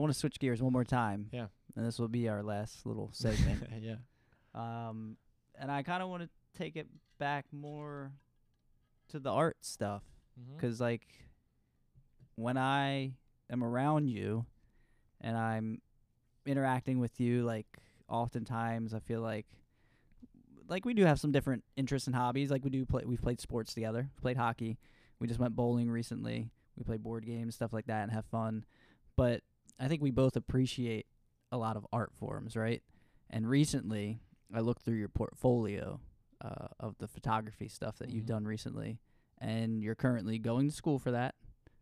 want to switch gears one more time. Yeah. And this will be our last little segment. yeah. um, and I kind of want to take it back more to the art stuff because like when I am around you and I'm interacting with you, like oftentimes I feel like like we do have some different interests and hobbies. Like we do play, we've played sports together. We played hockey. We just went bowling recently. We play board games, stuff like that, and have fun. But I think we both appreciate a lot of art forms, right? And recently, I looked through your portfolio uh, of the photography stuff that you've Mhm. done recently, and you're currently going to school for that.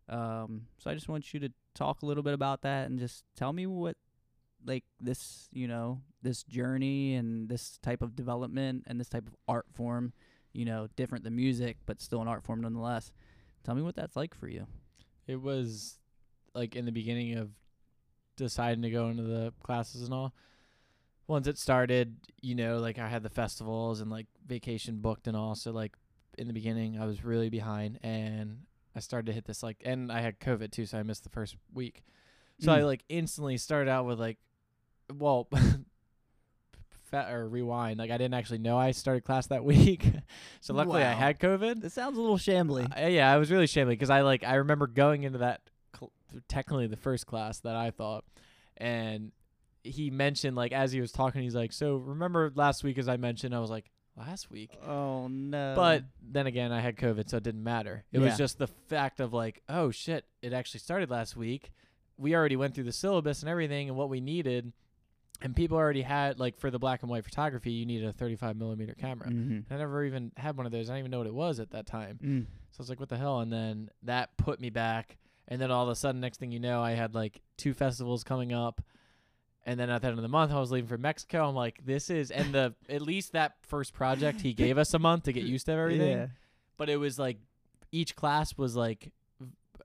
Um, so I just want you to talk a little bit about that and just tell me what, like this, you know, this journey and this type of development and this type of art form, you know, different than music, but still an art form nonetheless. Tell me what that's like for you. It was like in the beginning of deciding to go into the classes and all. Once it started, you know, like I had the festivals and like vacation booked and all. So like in the beginning, I was really behind, and I started to hit this like, and I had COVID too, so I missed the first week. So I Mm. like instantly started out with like, well, fat or rewind. Like I didn't actually know I started class that week. so luckily I had COVID. This sounds a little shambly. Uh, yeah, I was really shambly because I like I remember going into that cl- technically the first class that I thought, and he mentioned like as he was talking, he's like, "So remember last week?" As I mentioned, I was like, "Last week." oh no! But then again, I had COVID, so it didn't matter. It was just the fact of like, oh shit, it actually started last week. We already went through the syllabus and everything and what we needed, and people already had like for the black and white photography, you needed a 35 millimeter camera. Mhm. I never even had one of those. I didn't even know what it was at that time. Mm. So I was like, what the hell? And then that put me back. And then all of a sudden, next thing you know, I had like two festivals coming up. And then at the end of the month, I was leaving for Mexico. I'm like, this is, and the, at least that first project, he gave us a month to get used to everything. Yeah. But it was like, each class was like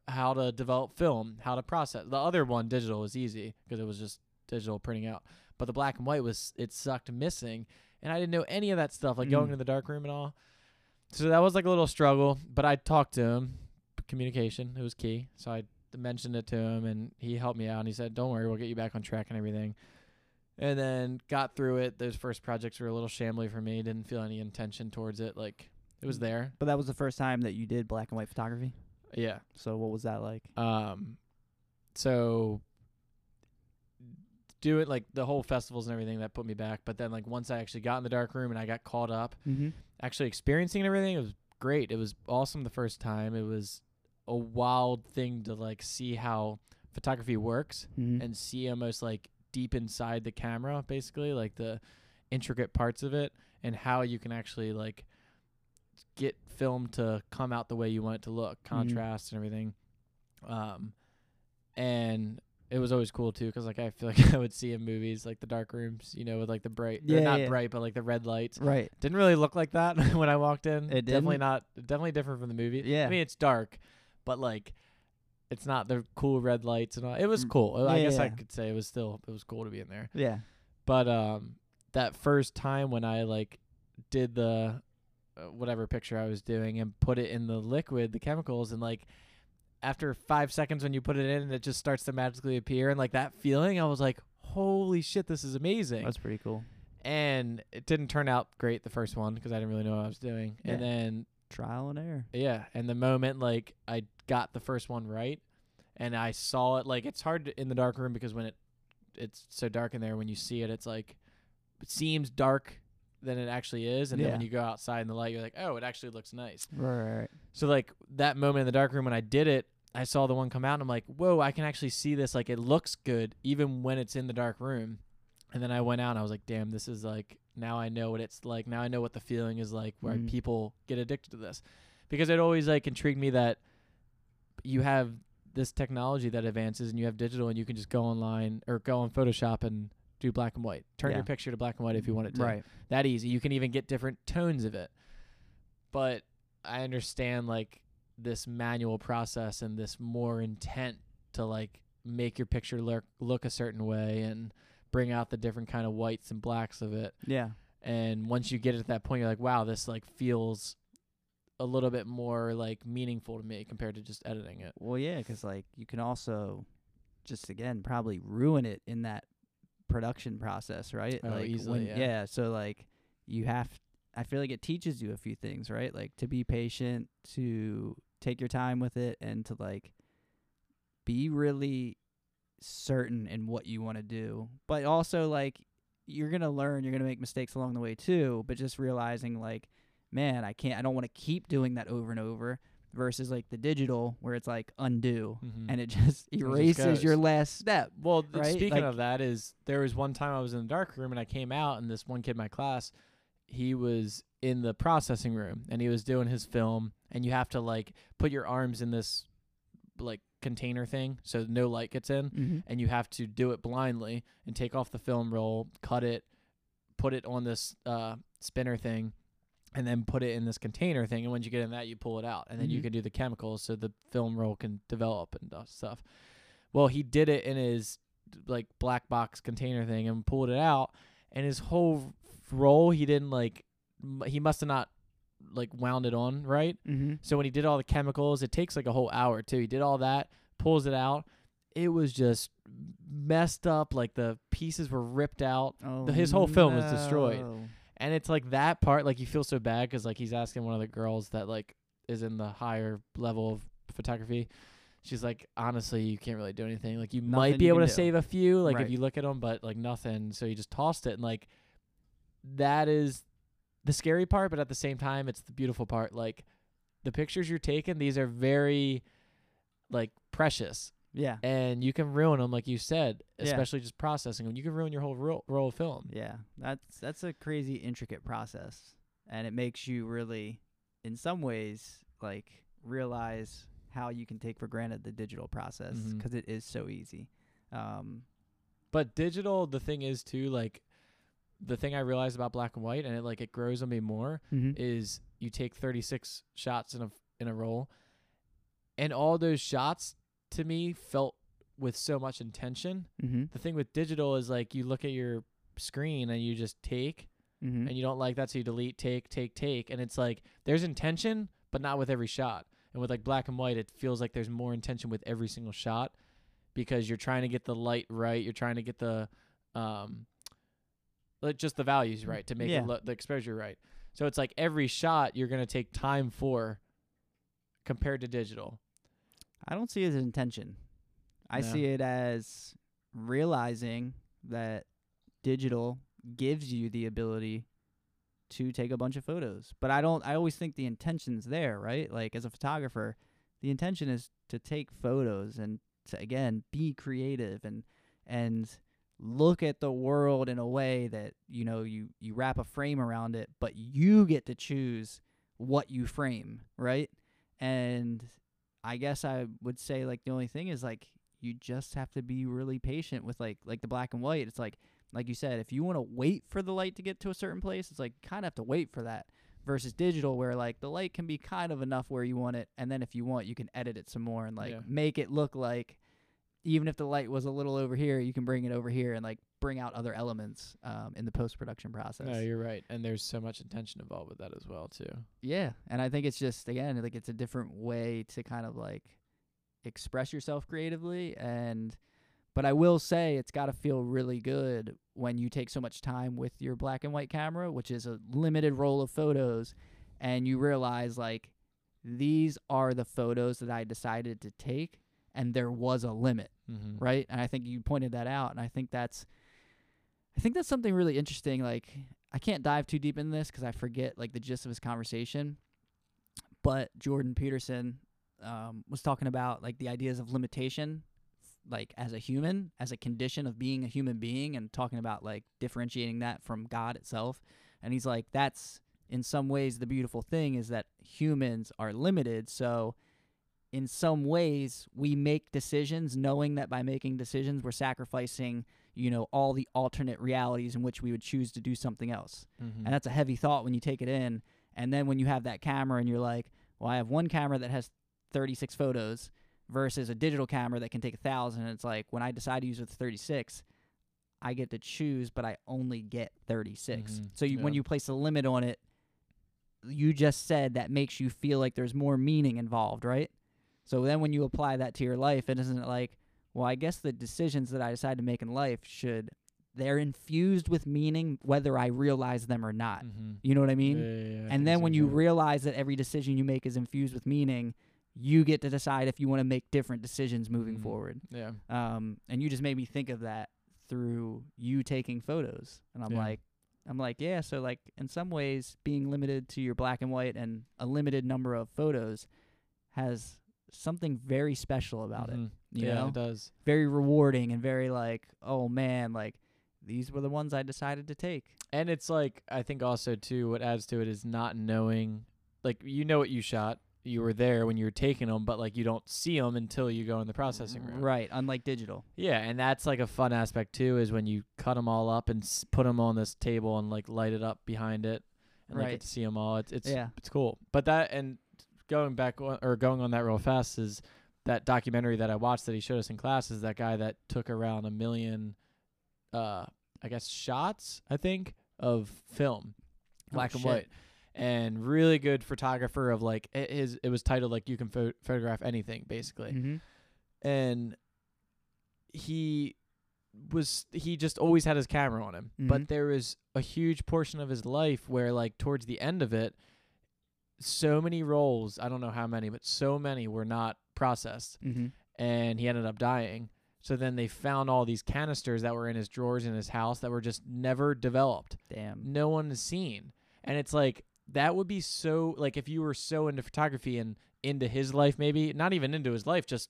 how to develop film, how to process. The other one, digital, was easy because it was just digital printing out. But the black and white was, it sucked missing. And I didn't know any of that stuff, like going Mm. to the dark room and all. So that was like a little struggle, but I talked to him. Communication, it was key. So I mentioned it to him, and he helped me out. And he said, "Don't worry, we'll get you back on track and everything." And then got through it. Those first projects were a little shambly for me. Didn't feel any intention towards it. Like it was there. But that was the first time that you did black and white photography. Yeah. So what was that like? Um. So do it like the whole festivals and everything that put me back. But then like once I actually got in the dark room and I got caught up, Mm-hmm. actually experiencing everything, it was great. It was awesome the first time. It was a wild thing to like see how photography works Mm-hmm. and see almost like deep inside the camera, basically, like the intricate parts of it and how you can actually like get film to come out the way you want it to look, contrast and everything. Um, and it was always cool too because like I feel like I would see in movies like the dark rooms, you know, with like the bright, Yeah, not yeah. bright, but like the red lights. right. Didn't really look like that when I walked in. It definitely didn't? not. Definitely different from the movie. Yeah. I mean, it's dark, but like, it's not the cool red lights and all. It was Mm, cool. I yeah, guess I could say it was still it was cool to be in there. Yeah. But um, that first time when I like did the uh, whatever picture I was doing and put it in the liquid, the chemicals, and like after five seconds when you put it in, and it just starts to magically appear, and like that feeling, I was like, holy shit, this is amazing That's pretty cool. and it didn't turn out great the first one because I didn't really know what I was doing. And then Trial and error. yeah, and the moment like I got the first one right, and I saw it like it's hard to, in the dark room because when it it's so dark in there when you see it, it's like it seems dark than it actually is, and then when you go outside in the light, you're like, oh, it actually looks nice. Right, right, right. So like that moment in the dark room when I did it, I saw the one come out and I'm like, whoa, I can actually see this. Like it looks good even when it's in the dark room. And then I went out and I was like, damn, this is like now I know what it's like. Now I know what the feeling is like where Mhm. people get addicted to this. Because it always like intrigued me that you have this technology that advances and you have digital and you can just go online or go on Photoshop and do black and white. Turn Yeah. your picture to black and white if you want it to Right. that easy. You can even get different tones of it. But I understand like this manual process and this more intent to like make your picture look look a certain way and bring out the different kind of whites and blacks of it. Yeah. And once you get it at that point, you're like, wow, this like feels a little bit more like meaningful to me compared to just editing it. Well, yeah, 'cause like you can also just again probably ruin it in that production process, right? Oh, like easily, when, yeah. So like you have I feel like it teaches you a few things, right? Like to be patient, to take your time with it and to like be really certain in what you want to do. But also like you're going to learn, you're going to make mistakes along the way too, but just realizing like man, I can't I don't want to keep doing that over and over versus like the digital where it's like undo Mhm. and it just just erases your last step. Well, right? speaking Like- of that, is there was one time I was in the dark room and I came out, and this one kid in my class, he was in the processing room and he was doing his film, and you have to like put your arms in this like container thing so no light gets in, Mm-hmm. and you have to do it blindly and take off the film roll, cut it, put it on this uh, spinner thing. And then put it in this container thing, and once you get in that, you pull it out, and then you Mhm. can do the chemicals so the film roll can develop and stuff. Well, he did it in his like black box container thing and pulled it out, and his whole roll he didn't like. He must have not like wound it on right. Mm-hmm. So when he did all the chemicals, it takes like a whole hour too. He did all that, pulls it out. It was just messed up. Like the pieces were ripped out, Oh, his whole film was destroyed. and it's like that part. Like you feel so bad because like he's asking one of the girls that like is in the higher level of photography. She's like, honestly, you can't really do anything. Like you might be you able to do. save a few, like Right. if you look at them, but like nothing. So he just tossed it, and like that is the scary part, but at the same time, it's the beautiful part. Like the pictures you're taking, these are very like precious, Yeah. and you can ruin them, like you said, Yeah. especially just processing them. You can ruin your whole roll, roll of film. Yeah. That's that's a crazy intricate process. And it makes you really in some ways like realize how you can take for granted the digital process. 'cause it is so easy. Um But digital, the thing is too, like the thing I realized about black and white, and it like it grows on me more, is you take 36 shots in a in a roll, and all those shots to me felt with so much intention. mm-hmm. The thing with digital is like you look at your screen and you just take, Mm-hmm. and you don't like that, so you delete, take, take, take, and it's like there's intention, but not with every shot. And with like black and white, it feels like there's more intention with every single shot because you're trying to get the light right, you're trying to get the um like just the values mm, right to make Yeah. lo- the exposure right. So it's like every shot you're gonna take time for compared to digital. I don't see it as intention. I No. see it as realizing that digital gives you the ability to take a bunch of photos. But I don't I always think the intention's there, right? Like as a photographer, the intention is to take photos and to again be creative and and look at the world in a way that, you know, you you wrap a frame around it, but you get to choose what you frame, right? And I guess I would say like the only thing is like you just have to be really patient with like like the black and white. It's like like you said, if you want to wait for the light to get to a certain place, it's like kind of have to wait for that. Versus digital, where like the light can be kind of enough where you want it, and then if you want, you can edit it some more and like Yeah. make it look like even if the light was a little over here, you can bring it over here and like bring out other elements um, in the post production process. No, you're right, and there's so much intention involved with that as well too. Yeah, and I think it's just again like it's a different way to kind of like express yourself creatively and but I will say it's got to feel really good when you take so much time with your black and white camera, which is a limited roll of photos and you realize like these are the photos that I decided to take and there was a limit Mm-hmm. right? And I think you pointed that out, and I think that's, I think that's something really interesting. Like, I can't dive too deep in this because I forget like the gist of his conversation, but Jordan Peterson um, was talking about like the ideas of limitation, like as a human, as a condition of being a human being, and talking about like differentiating that from God itself. And he's like, that's in some ways the beautiful thing is that humans are limited, so in some ways we make decisions knowing that by making decisions we're sacrificing you know all the alternate realities in which we would choose to do something else. Mm-hmm. and that's a heavy thought when you take it in. And then when you have that camera and you're like well i have one camera that has 36 photos versus a digital camera that can take a thousand. It's like when i decide to use it 36 i get to choose but i only get 36 Mhm. so you, when you place a limit on it you just said that makes you feel like there's more meaning involved right so then when you apply that to your life, it isn't like, well, I guess the decisions that I decide to make in life should they're infused with meaning whether I realize them or not. Mm-hmm. You know what I mean? yeah, yeah, yeah, I and can then see when you that. realize that every decision you make is infused with meaning, you get to decide if you want to make different decisions moving Mhm. forward. yeah, Um, and you just made me think of that through you taking photos, and I'm Yeah. like, I'm like, yeah. So like, in some ways, being limited to your black and white and a limited number of photos has something very special about it. Mhm. You yeah, know, it does. very rewarding and very like, oh man, like these were the ones I decided to take. And it's like I think also too what adds to it is not knowing like you know what you shot. You were there when you were taking them, but like you don't see them until you go in the processing room. Right, unlike digital. Yeah, and that's like a fun aspect too is when you cut them all up and s- put them on this table and like light it up behind it and like get to see them all. It's it's Yeah. it's cool. But that and going back on, or going on that real fast is that documentary that I watched that he showed us in class is that guy that took around a million uh I guess shots, I think, of film. Oh, Black and white. And really good photographer of like it, his it was titled like you can pho- photograph anything basically Mm-hmm. and he was he just always had his camera on him Mhm. but there was a huge portion of his life where like towards the end of it so many rolls i don't know how many but so many were not processed Mm-hmm. and he ended up dying so then they found all these canisters that were in his drawers in his house that were just never developed Damn. no one has seen. And it's like that would be so like if you were so into photography and into his life maybe, not even into his life, just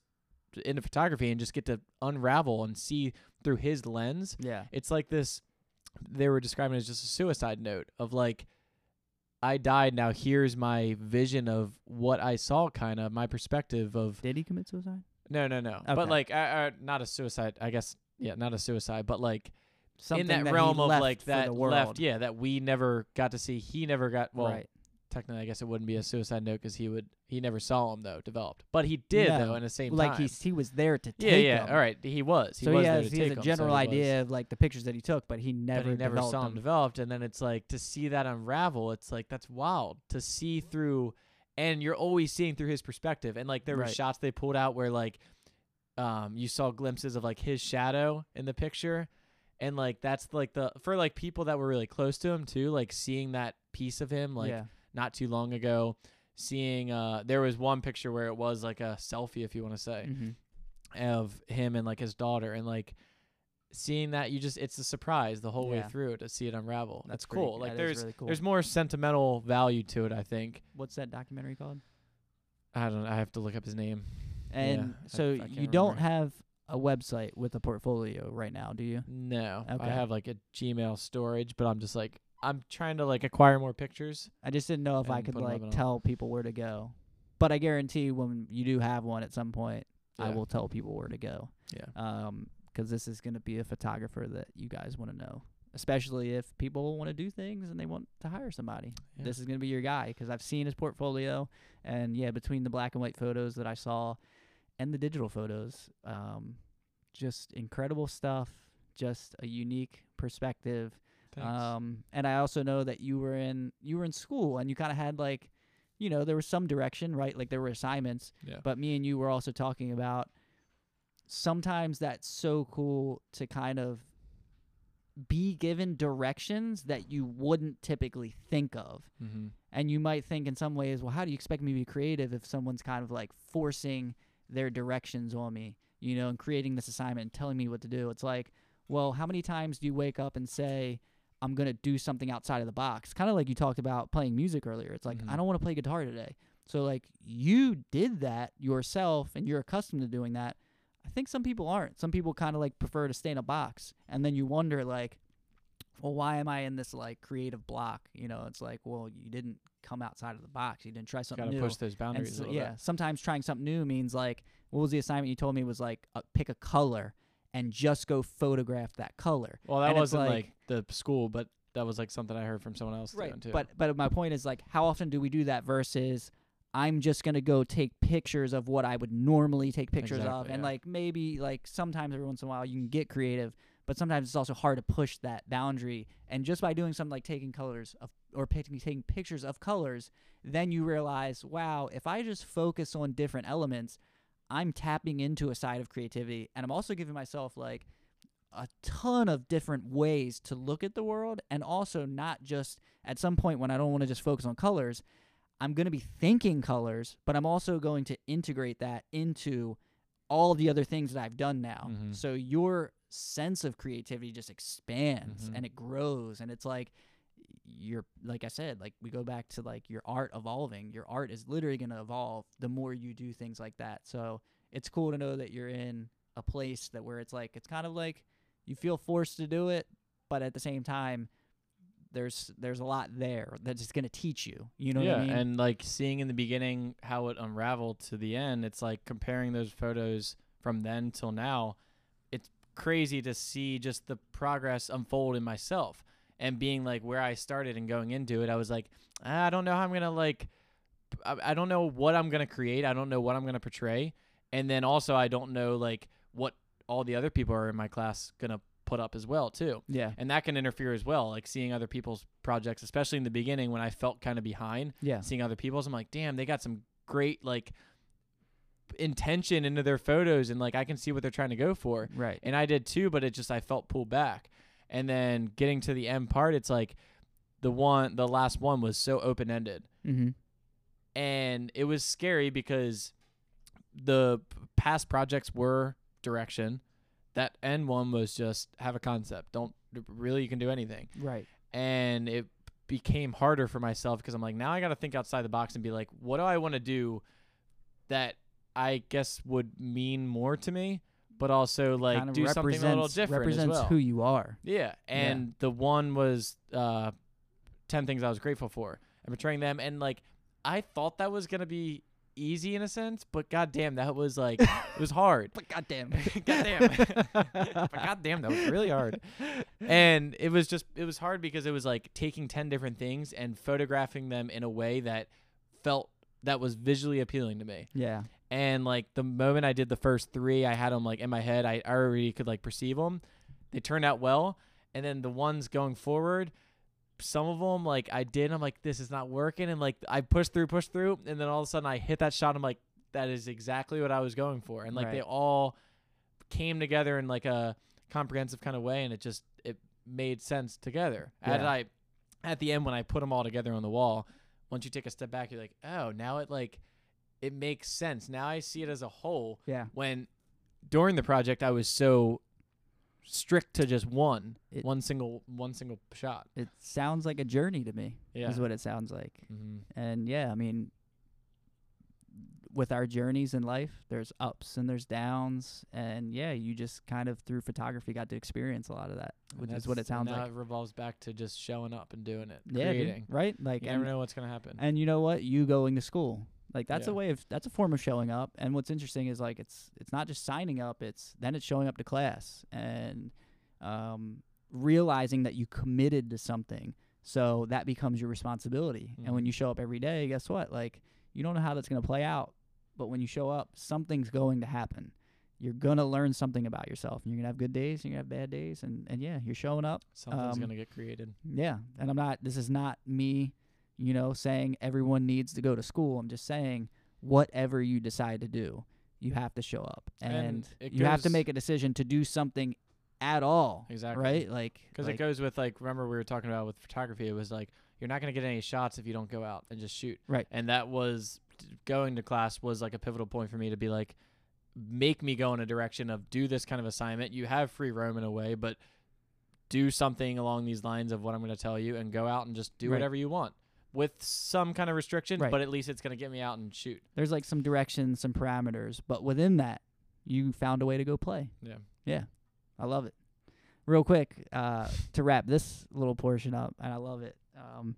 into photography and just get to unravel and see through his lens. Yeah. It's like this they were describing it as just a suicide note of like I died now here's my vision of what I saw kind of my perspective of Did he commit suicide? no no no Okay. but like uh, uh, not a suicide I guess yeah not a suicide but like Something in that, he realm of like that left, yeah, that we never got to see. He never got. Well, right. Technically, I guess it wouldn't be a suicide note because he would. He never saw him though developed, but he did No. though in the same Like time. he's he was there to yeah, take yeah. All right, he was. He so was he there has to he has take a 'em, so general he was. idea of like the pictures that he took, but he But never he never developed saw him them. developed, and then it's like to see that unravel. It's like that's wild to see through, and you're always seeing through his perspective. And like there were Right. shots they pulled out where like, um, you saw glimpses of like his shadow in the picture, and like that's like the for like people that were really close to him too, like seeing that piece of him like yeah. Not too long ago. Seeing uh, there was one picture where it was like a selfie, if you want to say, Mm-hmm. of him and like his daughter and like seeing that you just it's a surprise the whole way through to see it unravel That's that's cool pretty- like that is there's really cool. there's more sentimental value to it i think What's that documentary called? i don't know. i have to look up his name And I- so I can't you don't remember. have a website with a portfolio right now, do you? no Okay. i have like a gmail storage but i'm just like i'm trying to like acquire more pictures I just didn't know if I And could put 'em up like and all. tell people where to go. But I guarantee when you do have one at some point, I Yeah. will tell people where to go. yeah Um, 'cause this is going to be a photographer that you guys want to know, especially if people want to do things and they want to hire somebody. Yeah. This is going to be your guy because I've seen his portfolio, and yeah, between the black and white photos that I saw and the digital photos, um, just incredible stuff. Just a unique perspective. Thanks. Um, and I also know that you were in you were in school and you kind of had like, you know, there was some direction, right? Like there were assignments, yeah but me and you were also talking about sometimes that's so cool to kind of be given directions that you wouldn't typically think of. mm-hmm. And you might think in some ways, well, how do you expect me to be creative if someone's kind of like forcing their directions on me, you know, and creating this assignment and telling me what to do? It's like, well, how many times do you wake up and say, I'm going to do something outside of the box? Kind of like you talked about playing music earlier. It's like, Mhm. I don't want to play guitar today. So, like, you did that yourself and you're accustomed to doing that. I think some people aren't. Some people kind of like prefer to stay in a box. And then you wonder, like, well, why am I in this like creative block? You know, it's like, well, you didn't come outside of the box. You didn't try something gotta new. push those boundaries so- a yeah, bit sometimes trying something new means like, what was the assignment you told me was like, uh, pick a color and just go photograph that color. well that and wasn't like- like, the school but that was like something i heard from someone else doing too But but my point is like, how often do we do that versus I'm just gonna go take pictures of what I would normally take pictures of, and yeah. like maybe like sometimes every once in a while you can get creative, but sometimes it's also hard to push that boundary. And just by doing something like taking colors of or picking taking pictures of colors, then you realize, wow, if I just focus on different elements, I'm tapping into a side of creativity and I'm also giving myself like a ton of different ways to look at the world and also not just at some point when I don't want to just focus on colors, I'm going to be thinking colors, but I'm also going to integrate that into all the other things that I've done now. Mhm. So your sense of creativity just expands Mhm. and it grows and it's like you're like I said, like we go back to like your art evolving. Your art is literally going to evolve the more you do things like that. So it's cool to know that you're in a place that where it's like it's kind of like you feel forced to do it, but at the same time there's there's a lot there that's just going to teach you. You know yeah, what I mean? and like seeing in the beginning how it unraveled to the end, it's like comparing those photos from then till now. It's crazy to see just the progress unfold in myself and being like where I started and going into it. I was like, "Ah, I don't know how I'm gonna like, I, I don't know what I'm gonna create. I don't know what I'm gonna portray, and then also I don't know like what all the other people are in my class gonna put up as well too yeah. and that can interfere as well like seeing other people's projects especially in the beginning when i felt kind of behind Yeah. seeing other people's i'm like damn they got some great like intention into their photos and like i can see what they're trying to go for Right. and i did too but it just i felt pulled back and then getting to the end part it's like the one the last one was so open-ended. Mhm. and it was scary because the past projects were direction. That end one was just have a concept. Don't really you can do anything. Right. and it became harder for myself because i'm like now i got to think outside the box and be like what do i want to do that i guess would mean more to me but also like Kind of do something a little represents- different as Represents well who you are. yeah, and the one was uh, ten things I was grateful for, and portraying them, and like I thought that was gonna be easy in a sense, but goddamn, that was like it was hard. But goddamn. goddamn, but goddamn, that was really hard, and it was just it was hard because it was like taking ten different things and photographing them in a way that felt that was visually appealing to me. yeah. And like the moment I did the first three, I had them like in my head. I already could like perceive them. They turned out well. And then the ones going forward, some of them like I did. I'm like, this is not working. And like I pushed through, pushed through, and then all of a sudden I hit that shot. I'm like, that is exactly what I was going for. And like they all came together in like a comprehensive kind of way, and it just it made sense together. Yeah. I at the end when I put them all together on the wall, once you take a step back, you're like, oh, now it like it makes sense. Now I see it as a whole. Yeah. When during the project I was so strict to just one, It- one single, one single shot. It sounds like a journey to me. Yeah. Is what it sounds like. hmm And yeah, I mean, with our journeys in life, there's ups and there's downs, and yeah, you just kind of through photography got to experience a lot of that, which is what it sounds now like. it revolves back to just showing up and doing it, Yeah, dude, creating. right? Like, You never know what's gonna happen. and you know what? You going to school, like that's a way of that's a form of showing up. And what's interesting is like it's it's not just signing up; it's then it's showing up to class and um, realizing that you committed to something. So that becomes your responsibility. And when Mhm. you show up every day, guess what? Like you don't know how that's going to play out, but when you show up, something's going to happen. You're going to learn something about yourself. And you're going to have good days, and you're going to have bad days, and and yeah, you're showing up. Something's um, gonna get created. Yeah, and I'm not. This is not me, you know, saying everyone needs to go to school. I'm just saying whatever you decide to do, you have to show up, And and, you have to make a decision to do something at all. Exactly. Right? Like Because like, it goes with like remember we were talking about with photography. It was like you're not gonna get any shots if you don't go out and just shoot. Right. And that was going to class was like a pivotal point for me to be like, make me go in a direction of do this kind of assignment. You have free roam in a way, but do something along these lines of what I'm gonna tell you and go out and just do Right. whatever you want with some kind of restriction. Right. But at least it's gonna get me out and shoot. there's like some directions, some parameters, but within that, you found a way to go play. Yeah. Yeah, I love it. Real quick, uh, to wrap this little portion up, and I love it. Um,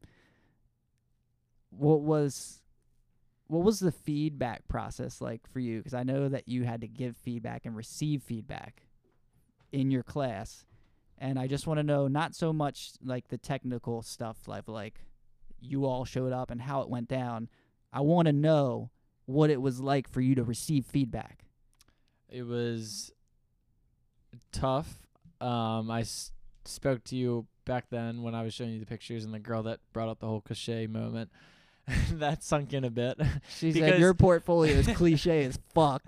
what was what was the feedback process like for you? Because I know that you had to give feedback and receive feedback in your class, and I just want to know not so much like the technical stuff, like like you all showed up and how it went down. I want to know what it was like for you to receive feedback. It was tough. Um, I s- spoke to you back then when I was showing you the pictures and the girl that brought up the whole cliche moment. that sunk in a bit. She said your portfolio is cliche as fuck.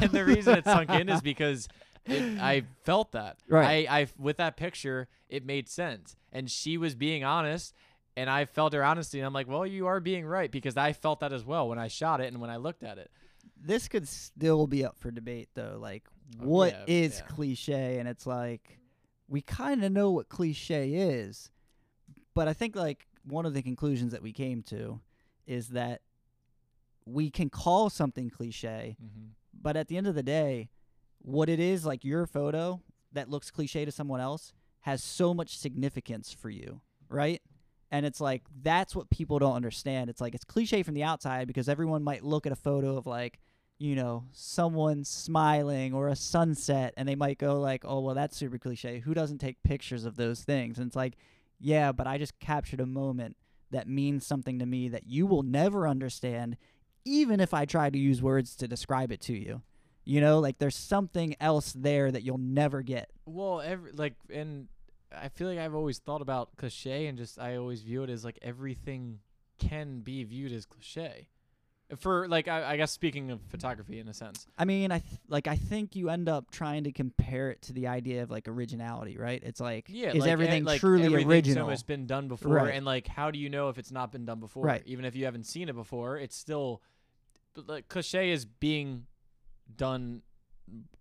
and the reason it sunk in is because it, I felt that. Right. I, I with that picture, it made sense, and she was being honest, and I felt her honesty, and I'm like, well, you are being right because I felt that as well when I shot it and when I looked at it. this could still be up for debate though. Like, Oh, what yeah, is yeah. cliche? And it's like we kind of know what cliche is, but I think like one of the conclusions that we came to is that we can call something cliche, Mm-hmm. but at the end of the day, what it is like your photo that looks cliche to someone else has so much significance for you, right? And it's like that's what people don't understand. It's like it's cliche from the outside because everyone might look at a photo of like, you know, someone smiling or a sunset and they might go like, "Oh, well that's super cliche. Who doesn't take pictures of those things?" And it's like, "Yeah, but I just captured a moment that means something to me that you will never understand even if I try to use words to describe it to you." You know, like there's something else there that you'll never get. Well, every like, and I feel like I've always thought about cliche, and just I always view it as like everything can be viewed as cliche. For like, I, I guess speaking of photography in a sense, I mean, I th- like I think you end up trying to compare it to the idea of like originality, right? It's like yeah, is like, eh, everything like, truly everything original? So it's been done before, Right. and like, how do you know if it's not been done before? Right. Even if you haven't seen it before, it's still like cliche is being done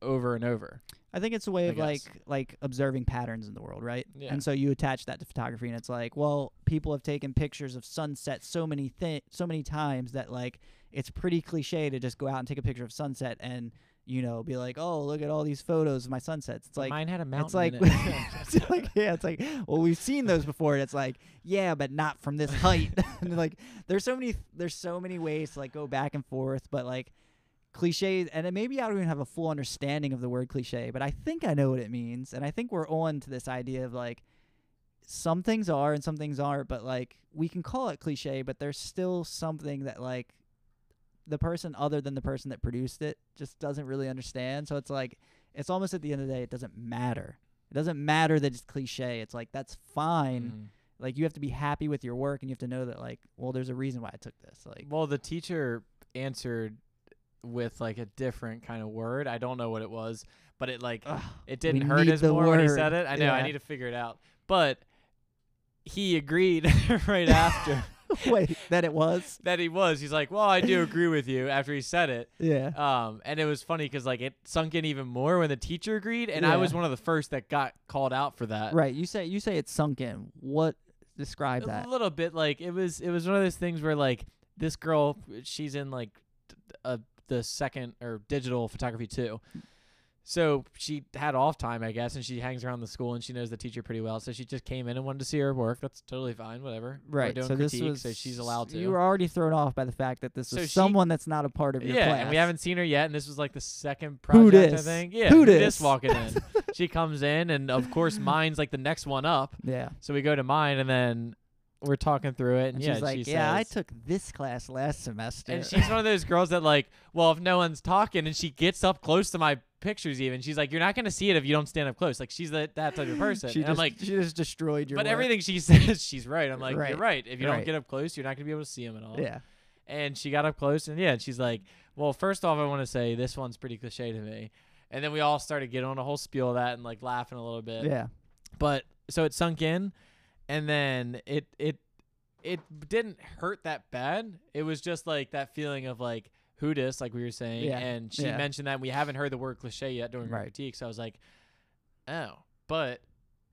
over and over. I think it's a way I of like guess. like observing patterns in the world, right? Yeah. And so you attach that to photography, and it's like, well, people have taken pictures of sunsets so many thi- so many times that like it's pretty cliche to just go out and take a picture of sunset and you know be like, oh, look at all these photos of my sunsets. It's like mine had a mountain. it's like, it's like yeah, it's like well, we've seen those before. And it's like yeah, but not from this height. and like there's so many there's so many ways to like go back and forth, but like cliches and maybe I don't even have a full understanding of the word cliche, but I think I know what it means, and I think we're on to this idea of like some things are and some things aren't, but like we can call it cliche, but there's still something that like the person other than the person that produced it just doesn't really understand. So it's like it's almost at the end of the day, it doesn't matter. It doesn't matter that it's cliche. It's like that's fine. Mhm. Like you have to be happy with your work, and you have to know that like, well, there's a reason why I took this. Like, Well, the teacher answered with like a different kind of word. I don't know what it was, but it like ugh, it didn't hurt as the more when he said it. I know I need to figure it out. But he agreed right after wait, that it was. that he was. He's like, "Well, I do agree with you." After he said it, Yeah. um, and it was funny because like it sunk in even more when the teacher agreed, and I was one of the first that got called out for that. Right. You say you say it's sunk in. What describe that? a little bit like it was it was one of those things where like this girl she's in like t- t- uh, the second or digital photography too so she had off time i guess and she hangs around the school and she knows the teacher pretty well so she just came in and wanted to see her work that's totally fine whatever Right. doing So this critique, was so she's allowed to You were already thrown off by the fact that this So she- someone that's not a part of your yeah class. and we haven't seen her yet and this was like the second project i think yeah Who dis dis? walking in she comes in and of course mine's like the next one up Yeah. so we go to mine and then we're talking through it and, And yeah she's like, she "Yeah, I took this class last semester." And she's one of those girls that like, well, if no one's talking, and she gets up close to my pictures, even she's like, you're not gonna see it if you don't stand up close. Like she's that that type of person. she and just, I'm like, she just destroyed your. but work. everything she says, she's right. I'm like, Right. you're right. If you don't get up close, you're not gonna be able to see him at all. Yeah. And she got up close, and yeah, and she's like, well, first off, I want to say this one's pretty cliche to me. And then we all started getting on a whole spiel of that and like laughing a little bit. Yeah. But so it sunk in, and then it it it didn't hurt that bad. It was just like that feeling of like who dis, like we were saying. Yeah, And she yeah. mentioned that and we haven't heard the word cliche yet during her Right. critique. So I was like, oh, but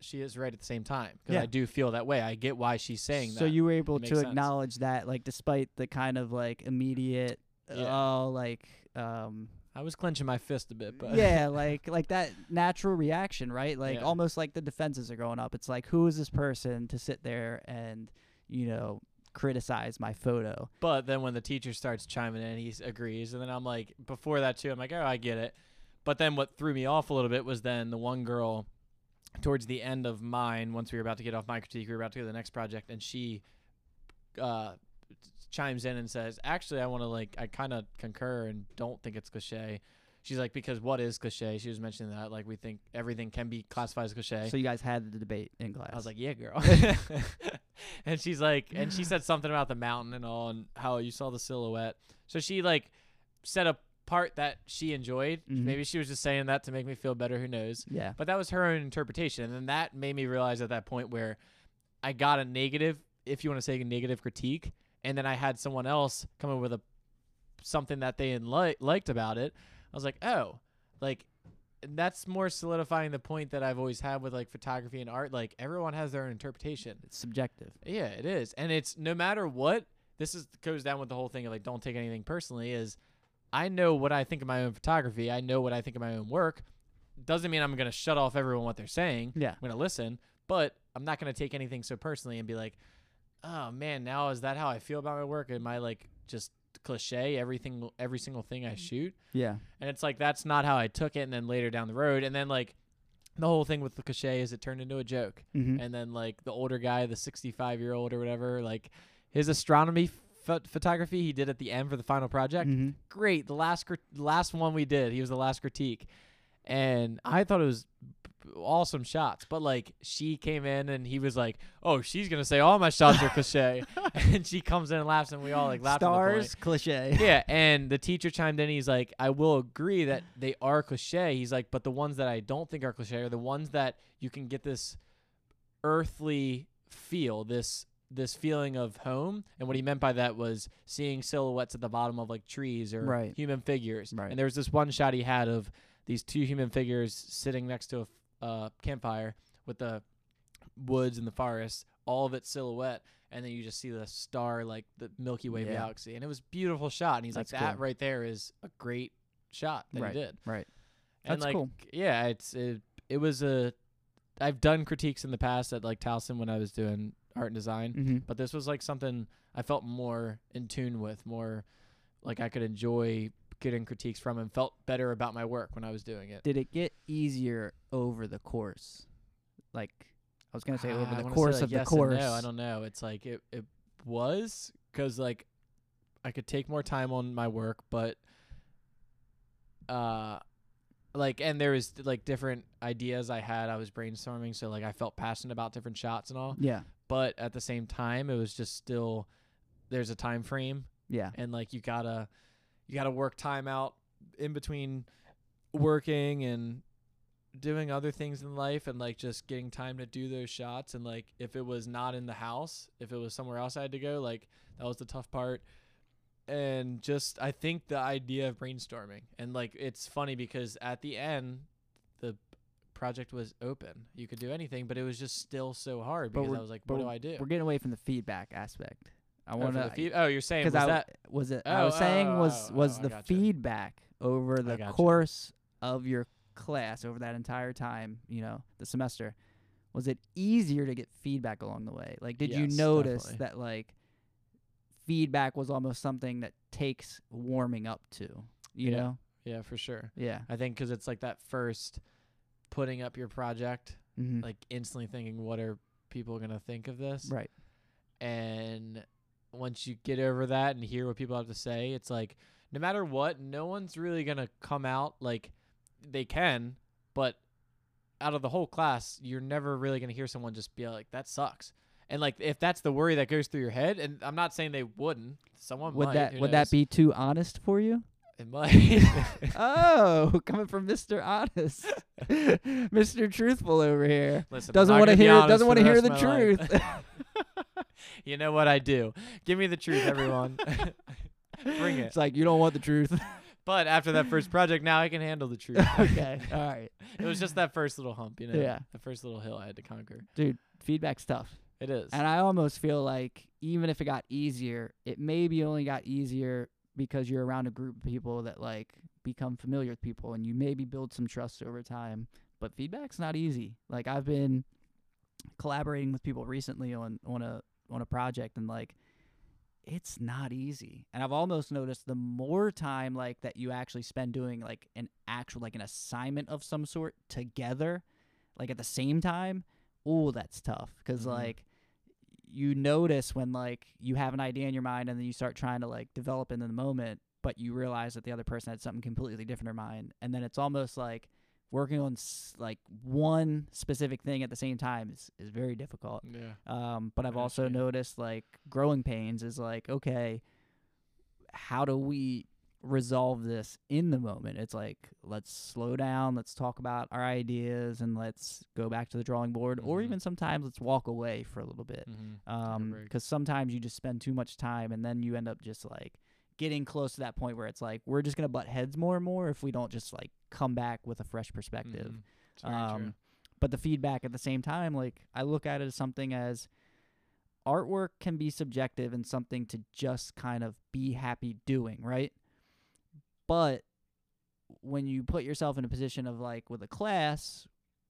she is right at the same time because Yeah. I do feel that way. I get why she's saying So that. So you were able to sense. acknowledge that, like, despite the kind of like immediate, oh, like, um, I was clenching my fist a bit, but yeah, like like that natural reaction, right? Like Yeah. almost like the defenses are going up. It's like, who is this person to sit there and you know criticize my photo? But then when the teacher starts chiming in, he agrees, and then I'm like, before that too, I'm like, oh, I get it. But then what threw me off a little bit was then the one girl, towards the end of mine, once we were about to get off my critique, we were about to go to the next project, and she, uh, chimes in and says, actually, I want to like, I kind of concur and don't think it's cliche. She's like, because what is cliche? She was mentioning that, like, we think everything can be classified as cliche. So you guys had the debate in class. I was like, yeah, girl. and she's like, and she said something about the mountain and all, and how you saw the silhouette. So she like said a part that she enjoyed. Mhm. Maybe she was just saying that to make me feel better. Who knows? Yeah. But that was her own interpretation, and then that made me realize at that point where I got a negative, if you want to say a negative critique, and then I had someone else come in with a something that they enli- liked about it. I was like, oh, like that's more solidifying the point that I've always had with like photography and art. Like everyone has their own interpretation. It's subjective. Yeah, it is, and it's no matter what. This is goes down with the whole thing of like don't take anything personally. Is I know what I think of my own photography. I know what I think of my own work. Doesn't mean I'm gonna shut off everyone what they're saying. Yeah. I'm gonna listen, but I'm not gonna take anything so personally and be like, oh man, now is that how I feel about my work? Am I like just cliche everything every single thing I shoot? Yeah. And it's like that's not how I took it. And then later down the road, and then like the whole thing with the cliche is it turned into a joke. Mm-hmm. And then like the older guy, the 65 year old or whatever, like his astronomy ph- photography he did at the end for the final project. mm-hmm. Great. The last the last one we did, he was the last critique, and I thought it was awesome shots. But like she came in and he was like, "Oh, she's gonna say all my shots are cliche," and she comes in and laughs, and we all like laugh. at the point. Stars cliche. yeah, and the teacher chimed in. He's like, I will agree that they are cliche. He's like, but the ones that I don't think are cliche are the ones that you can get this earthly feel, this this feeling of home. And what he meant by that was seeing silhouettes at the bottom of like trees or Right. human figures. Right. And there was this one shot he had of these two human figures sitting next to a uh, campfire with the woods and the forest, all of its silhouette, and then you just see the star like the Milky Way Yeah. galaxy, and it was a beautiful shot. And he's That's like, that cool. right there is a great shot that Right. he did. Right. And That's like, cool. yeah, it's it, it was a. I've done critiques in the past at like Towson when I was doing art and design, Mm-hmm. but this was like something I felt more in tune with, more like I could enjoy getting critiques from and felt better about my work when I was doing it. Did it get easier over the course? Like I was gonna say over Ah, the course like, of the yes and course. No, I don't know. It's like it it was because like I could take more time on my work, but uh like and there was like different ideas I had. I was brainstorming, so like I felt passionate about different shots and all. Yeah. But at the same time, it was just still there's a time frame Yeah. and like you gotta you gotta work time out in between working and doing other things in life and like just getting time to do those shots. And like if it was not in the house if it was somewhere else i had to go like that was the tough part. And just i think the idea of brainstorming and like it's funny because at the end the project was open. You could do anything but it was just still so hard because i was like what do i do? We're getting away from the feedback aspect. I Oh, want to fe- oh you're saying was because I that was it. I was Oh, saying was oh, was oh, the gotcha. feedback over the gotcha. course of your class over that entire time. You know, the semester. Was it easier to get feedback along the way? Like, did you notice definitely. that like feedback was almost something that takes warming up to? You Yeah. know? yeah for sure Yeah. I think 'cause it's like that first putting up your project, Mm-hmm. like instantly thinking, what are people gonna think of this? right. And once you get over that and hear what people have to say, it's like no matter what, no one's really gonna come out like they can, but out of the whole class, you're never really gonna hear someone just be like, "That sucks." And like if that's the worry that goes through your head, and I'm not saying they wouldn't, someone Would might. that would knows? that be too honest for you? It might. oh, coming from Mr. Honest, Mr. Truthful over here. Listen, Doesn't want to hear. Doesn't want to hear the life. truth. you know what I do? Give me the truth, everyone. Bring it. It's like you don't want the truth. But after that first project, now I can handle the truth. okay, all right, it was just that first little hump, you know. Yeah. The first little hill I had to conquer. dude. Feedback's tough, It is. and I almost feel like even if it got easier, it maybe only got easier because you're around a group of people that like become familiar with people, and you maybe build some trust over time. But feedback's not easy. Like I've been collaborating with people recently on on a on a project, and like it's not easy. And I've almost noticed the more time like that you actually spend doing like an actual like an assignment of some sort together, like at the same time, oh, that's tough because Mhm. like you notice when like you have an idea in your mind and then you start trying to like develop it in the moment, but you realize that the other person had something completely different in mind, and then it's almost like working on s- like one specific thing at the same time is is very difficult. Yeah. Um, but I've also noticed like growing pains is like, okay, how do we resolve this in the moment? It's like, let's slow down, let's talk about our ideas, and let's go back to the drawing board, or Mhm. even sometimes let's walk away for a little bit. Mm-hmm. Um, break. because sometimes you just spend too much time, and then you end up just like getting close to that point where it's like we're just gonna butt heads more and more if we don't just like come back with a fresh perspective. Um, but the feedback at the same time, like I look at it as something as artwork can be subjective and something to just kind of be happy doing, right? But when you put yourself in a position of like with a class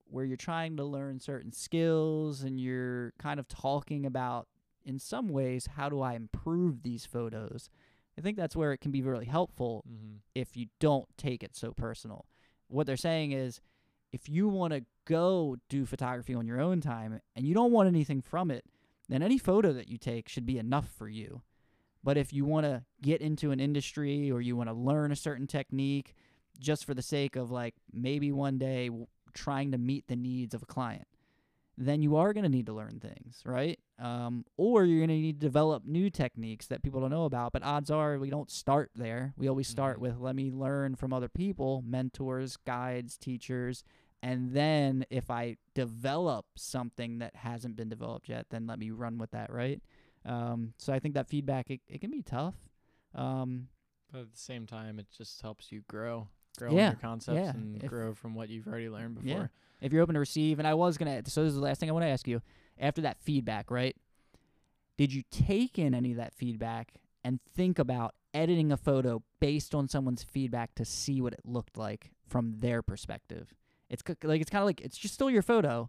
where you're trying to learn certain skills and you're kind of talking about in some ways how do I improve these photos? I think that's where it can be really helpful mm-hmm. if you don't take it so personal. What they're saying is if you want to go do photography on your own time and you don't want anything from it, then any photo that you take should be enough for you. But if you want to get into an industry or you want to learn a certain technique just for the sake of like maybe one day trying to meet the needs of a client, then you are going to need to learn things, right? Um, or you're going to need to develop new techniques that people don't know about. But odds are we don't start there. We always start Mhm. with let me learn from other people, mentors, guides, teachers. And then if I develop something that hasn't been developed yet, then let me run with that, right? Um, so I think that feedback, it, it can be tough. Um, But at the same time, it just helps you grow, grow Yeah, your concepts yeah, and if- grow from what you've already learned before. Yeah. if you're open to receive and i was gonna so this is the last thing i want to ask you after that feedback right did you take in any of that feedback and think about editing a photo based on someone's feedback to see what it looked like from their perspective it's c- like it's kind of like it's just still your photo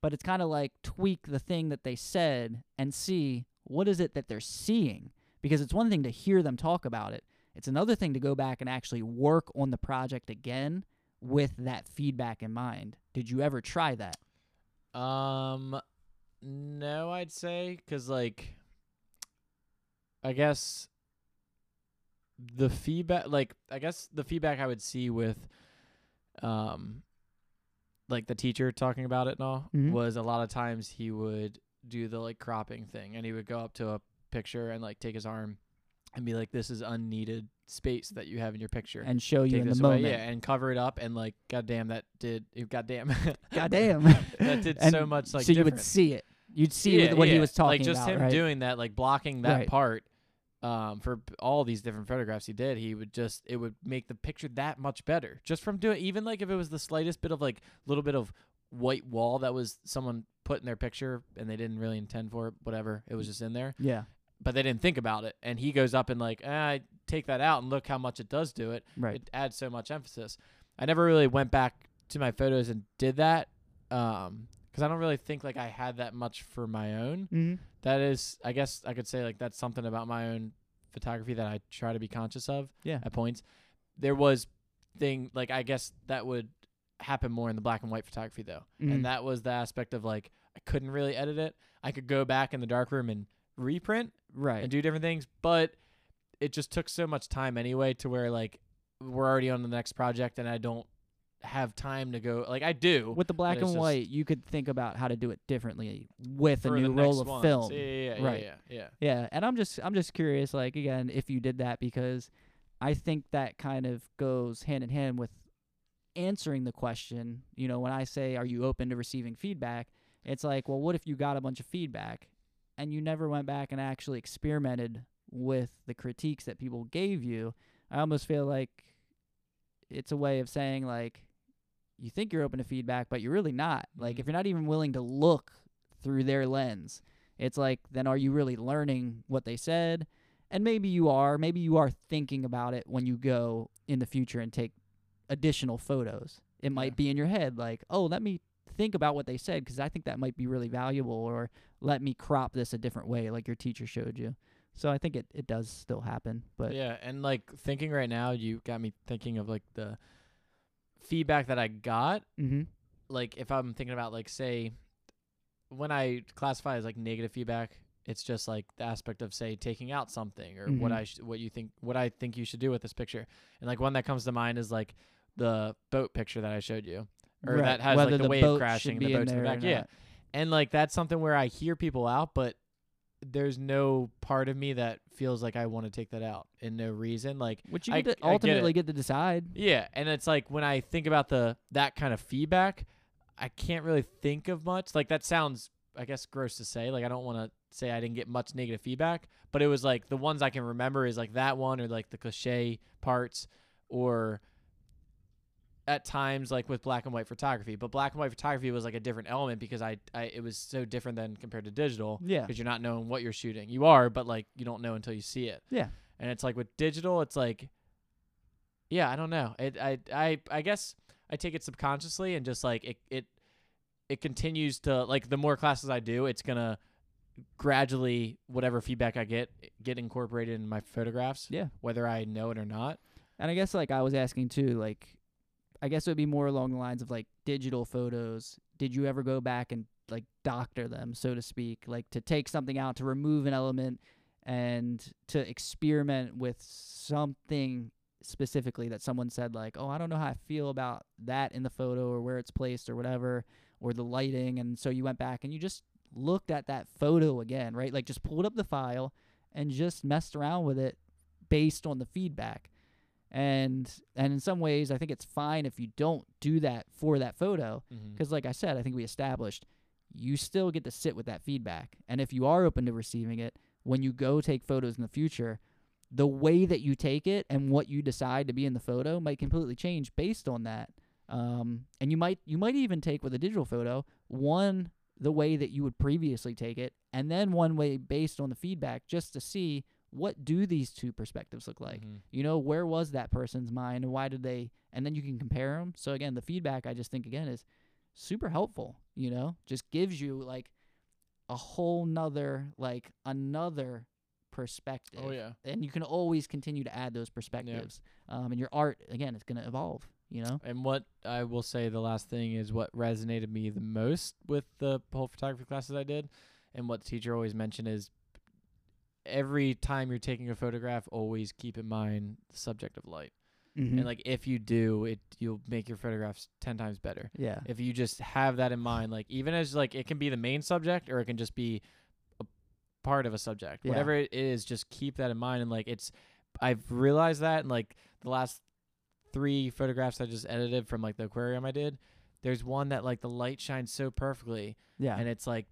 but it's kind of like tweak the thing that they said and see what is it that they're seeing because it's one thing to hear them talk about it it's another thing to go back and actually work on the project again with that feedback in mind. Did you ever try that? Um, no, I'd say because like, I guess the feedback, like, I guess the feedback I would see with, um, like the teacher talking about it and all Mhm. was a lot of times he would do the like cropping thing and he would go up to a picture and like take his arm and be like, "This is unneeded space that you have in your picture." And show you Take in the this away, moment. yeah, and cover it up and like, goddamn, that did, goddamn, Goddamn. that did And so much like so you would see it. You'd see Yeah, what he was talking about. like just about, him right? doing that like blocking that Right. part um for p- all these different photographs he did he would just it would make the picture that much better just from doing even like if it was the slightest bit of like little bit of white wall that was someone put in their picture and they didn't really intend for it whatever it was just in there yeah. But they didn't think about it and he goes up and like I take that out and look how much it does do it Right. it adds so much emphasis. I never really went back to my photos and did that um because I don't really think like I had that much for my own. mm-hmm. That is, I guess I could say like that's something about my own photography that I try to be conscious of Yeah. at points. There was thing like I guess that would happen more in the black and white photography though, Mhm. and that was the aspect of like I couldn't really edit it. I could go back in the darkroom and reprint Right. and do different things, but it just took so much time anyway to where like we're already on the next project and I don't have time to go like I do With the black and white, you could think about how to do it differently with a new roll of ones. film. Yeah, yeah, yeah, Right. yeah, yeah. Yeah, and I'm just I'm just curious, like again, if you did that because I think that kind of goes hand in hand with answering the question. You know, when I say, "Are you open to receiving feedback?" It's like, well, what if you got a bunch of feedback and you never went back and actually experimented with the critiques that people gave you? I almost feel like it's a way of saying like you think you're open to feedback, but you're really not. Like Mhm. if you're not even willing to look through their lens, it's like then are you really learning what they said? And maybe you are. Maybe you are thinking about it when you go in the future and take additional photos. It might Yeah. be in your head like, "Oh, let me think about what they said because I think that might be really valuable or let me crop this a different way like your teacher showed you." So I think it, it does still happen, but yeah, and like thinking right now, you got me thinking of like the feedback that I got. mhm. Like if I'm thinking about like say when I classify as like negative feedback, it's just like the aspect of say taking out something or what Mhm. I sh- what you think what I think you should do with this picture. And like one that comes to mind is like the boat picture that I showed you, or Right, that has whether like the, the wave crashing, the boats in the back. Yeah, not. and like that's something where I hear people out, but there's no part of me that feels like I want to take that out, and no reason. Like Which you I- get to I get ultimately get to decide. Yeah, and it's like when I think about the that kind of feedback, I can't really think of much. Like that sounds I guess gross to say. Like I don't want to say I didn't get much negative feedback, but it was like the ones I can remember is like that one or like the cliche parts or at times like with black and white photography. But black and white photography was like a different element because I, I it was so different than compared to digital Yeah. because you're not knowing what you're shooting. You are, but like you don't know until you see it. Yeah. And it's like with digital, it's like, yeah, I don't know. It, I, I, I guess I take it subconsciously and just like it, it, it continues to like the more classes I do, it's gonna gradually whatever feedback I get get incorporated in my photographs, Yeah. whether I know it or not. And I guess like I was asking too, like I guess it would be more along the lines of like digital photos. Did you ever go back and like doctor them, so to speak, like to take something out, to remove an element and to experiment with something specifically that someone said like, "Oh, I don't know how I feel about that in the photo or where it's placed or whatever or the lighting." And so you went back and you just looked at that photo again, right? Like just pulled up the file and just messed around with it based on the feedback and and in some ways i think it's fine if you don't do that for that photo Mm-hmm. because like i said i think we established you still get to sit with that feedback and if you are open to receiving it when you go take photos in the future the way that you take it and what you decide to be in the photo might completely change based on that um, and you might you might even take with a digital photo one the way that you would previously take it and then one way based on the feedback just to see what do these two perspectives look like? Mhm. you know where was that person's mind and why did they and then you can compare them so again the feedback i just think again is super helpful you know? Just gives you like a whole nother like another perspective. Oh yeah. and you can always continue to add those perspectives um, and your art again is going to evolve you know? And what I will say the last thing is what resonated me the most with the whole photography classes I did, and what the teacher always mentioned is every time you're taking a photograph, always keep in mind the subject of light. mm-hmm. And like if you do, it you'll make your photographs ten times better. yeah If you just have that in mind, like even as like it can be the main subject or it can just be a part of a subject. Yeah. Whatever it is, just keep that in mind and like it's I've realized that in like the last three photographs I just edited from like the aquarium I did. There's one that like the light shines so perfectly yeah and it's like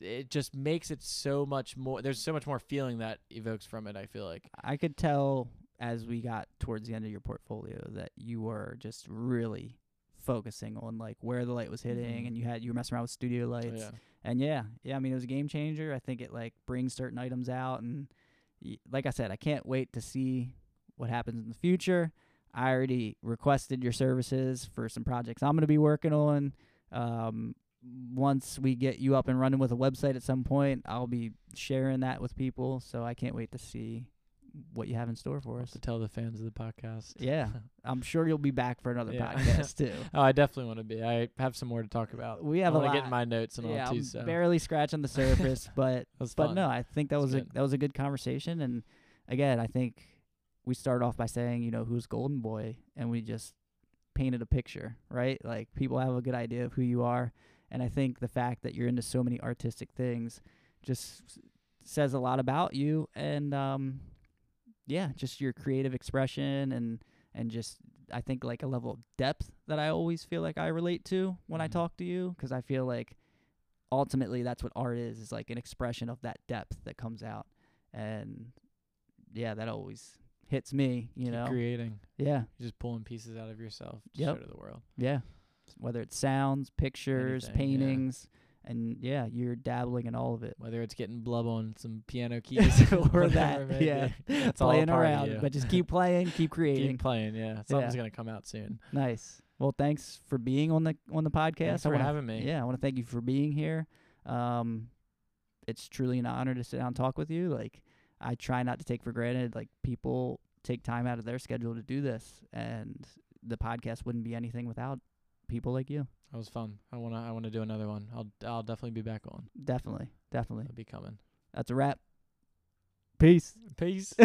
it just makes it so much more there's so much more feeling that evokes from it, I feel like. I could tell as we got towards the end of your portfolio that you were just really focusing on like where the light was hitting Mhm. and you had you were messing around with studio Oh, lights yeah. and yeah yeah i mean it was a game changer i think it like brings certain items out and y- like i said i can't wait to see what happens in the future i already requested your services for some projects i'm going to be working on um, once we get you up and running with a website at some point i'll be sharing that with people so i can't wait to see what you have in store for us to tell the fans of the podcast. yeah i'm sure you'll be back for another Yeah. podcast too Oh, I definitely want to be. I have some more to talk about. we have I a lot get in my notes and yeah, all too. I'm So barely scratching the surface, but but fun. no, I think that It's was a good. that was a good conversation. And again, I think we started off by saying, you know, who's Golden Boy, and we just painted a picture, right? Like people have a good idea of who you are, and I think the fact that you're into so many artistic things just s- says a lot about you, and um, yeah, just your creative expression and and just I think like a level of depth that I always feel like I relate to when I Mhm. talk to you, 'cause I feel like ultimately that's what art is is like an expression of that depth that comes out and yeah that always hits me you Keep know creating. yeah You're just pulling pieces out of yourself to Yep. show to the world. yeah whether it's sounds pictures Anything, yeah. paintings and yeah you're dabbling in all of it Whether it's getting blub on some piano keys or that it may yeah. It's playing around but just keep playing keep creating keep playing. Yeah, something's gonna come out soon. nice well thanks for being on the on the podcast Thanks for wanna- having me. yeah i want to thank you for being here um it's truly an honor to sit down and talk with you like i try not to take for granted like people take time out of their schedule to do this and the podcast wouldn't be anything without people like you That was fun. I wanna I wanna do another one. I'll I'll definitely be back on. definitely definitely I'll be coming. that's a wrap peace Peace.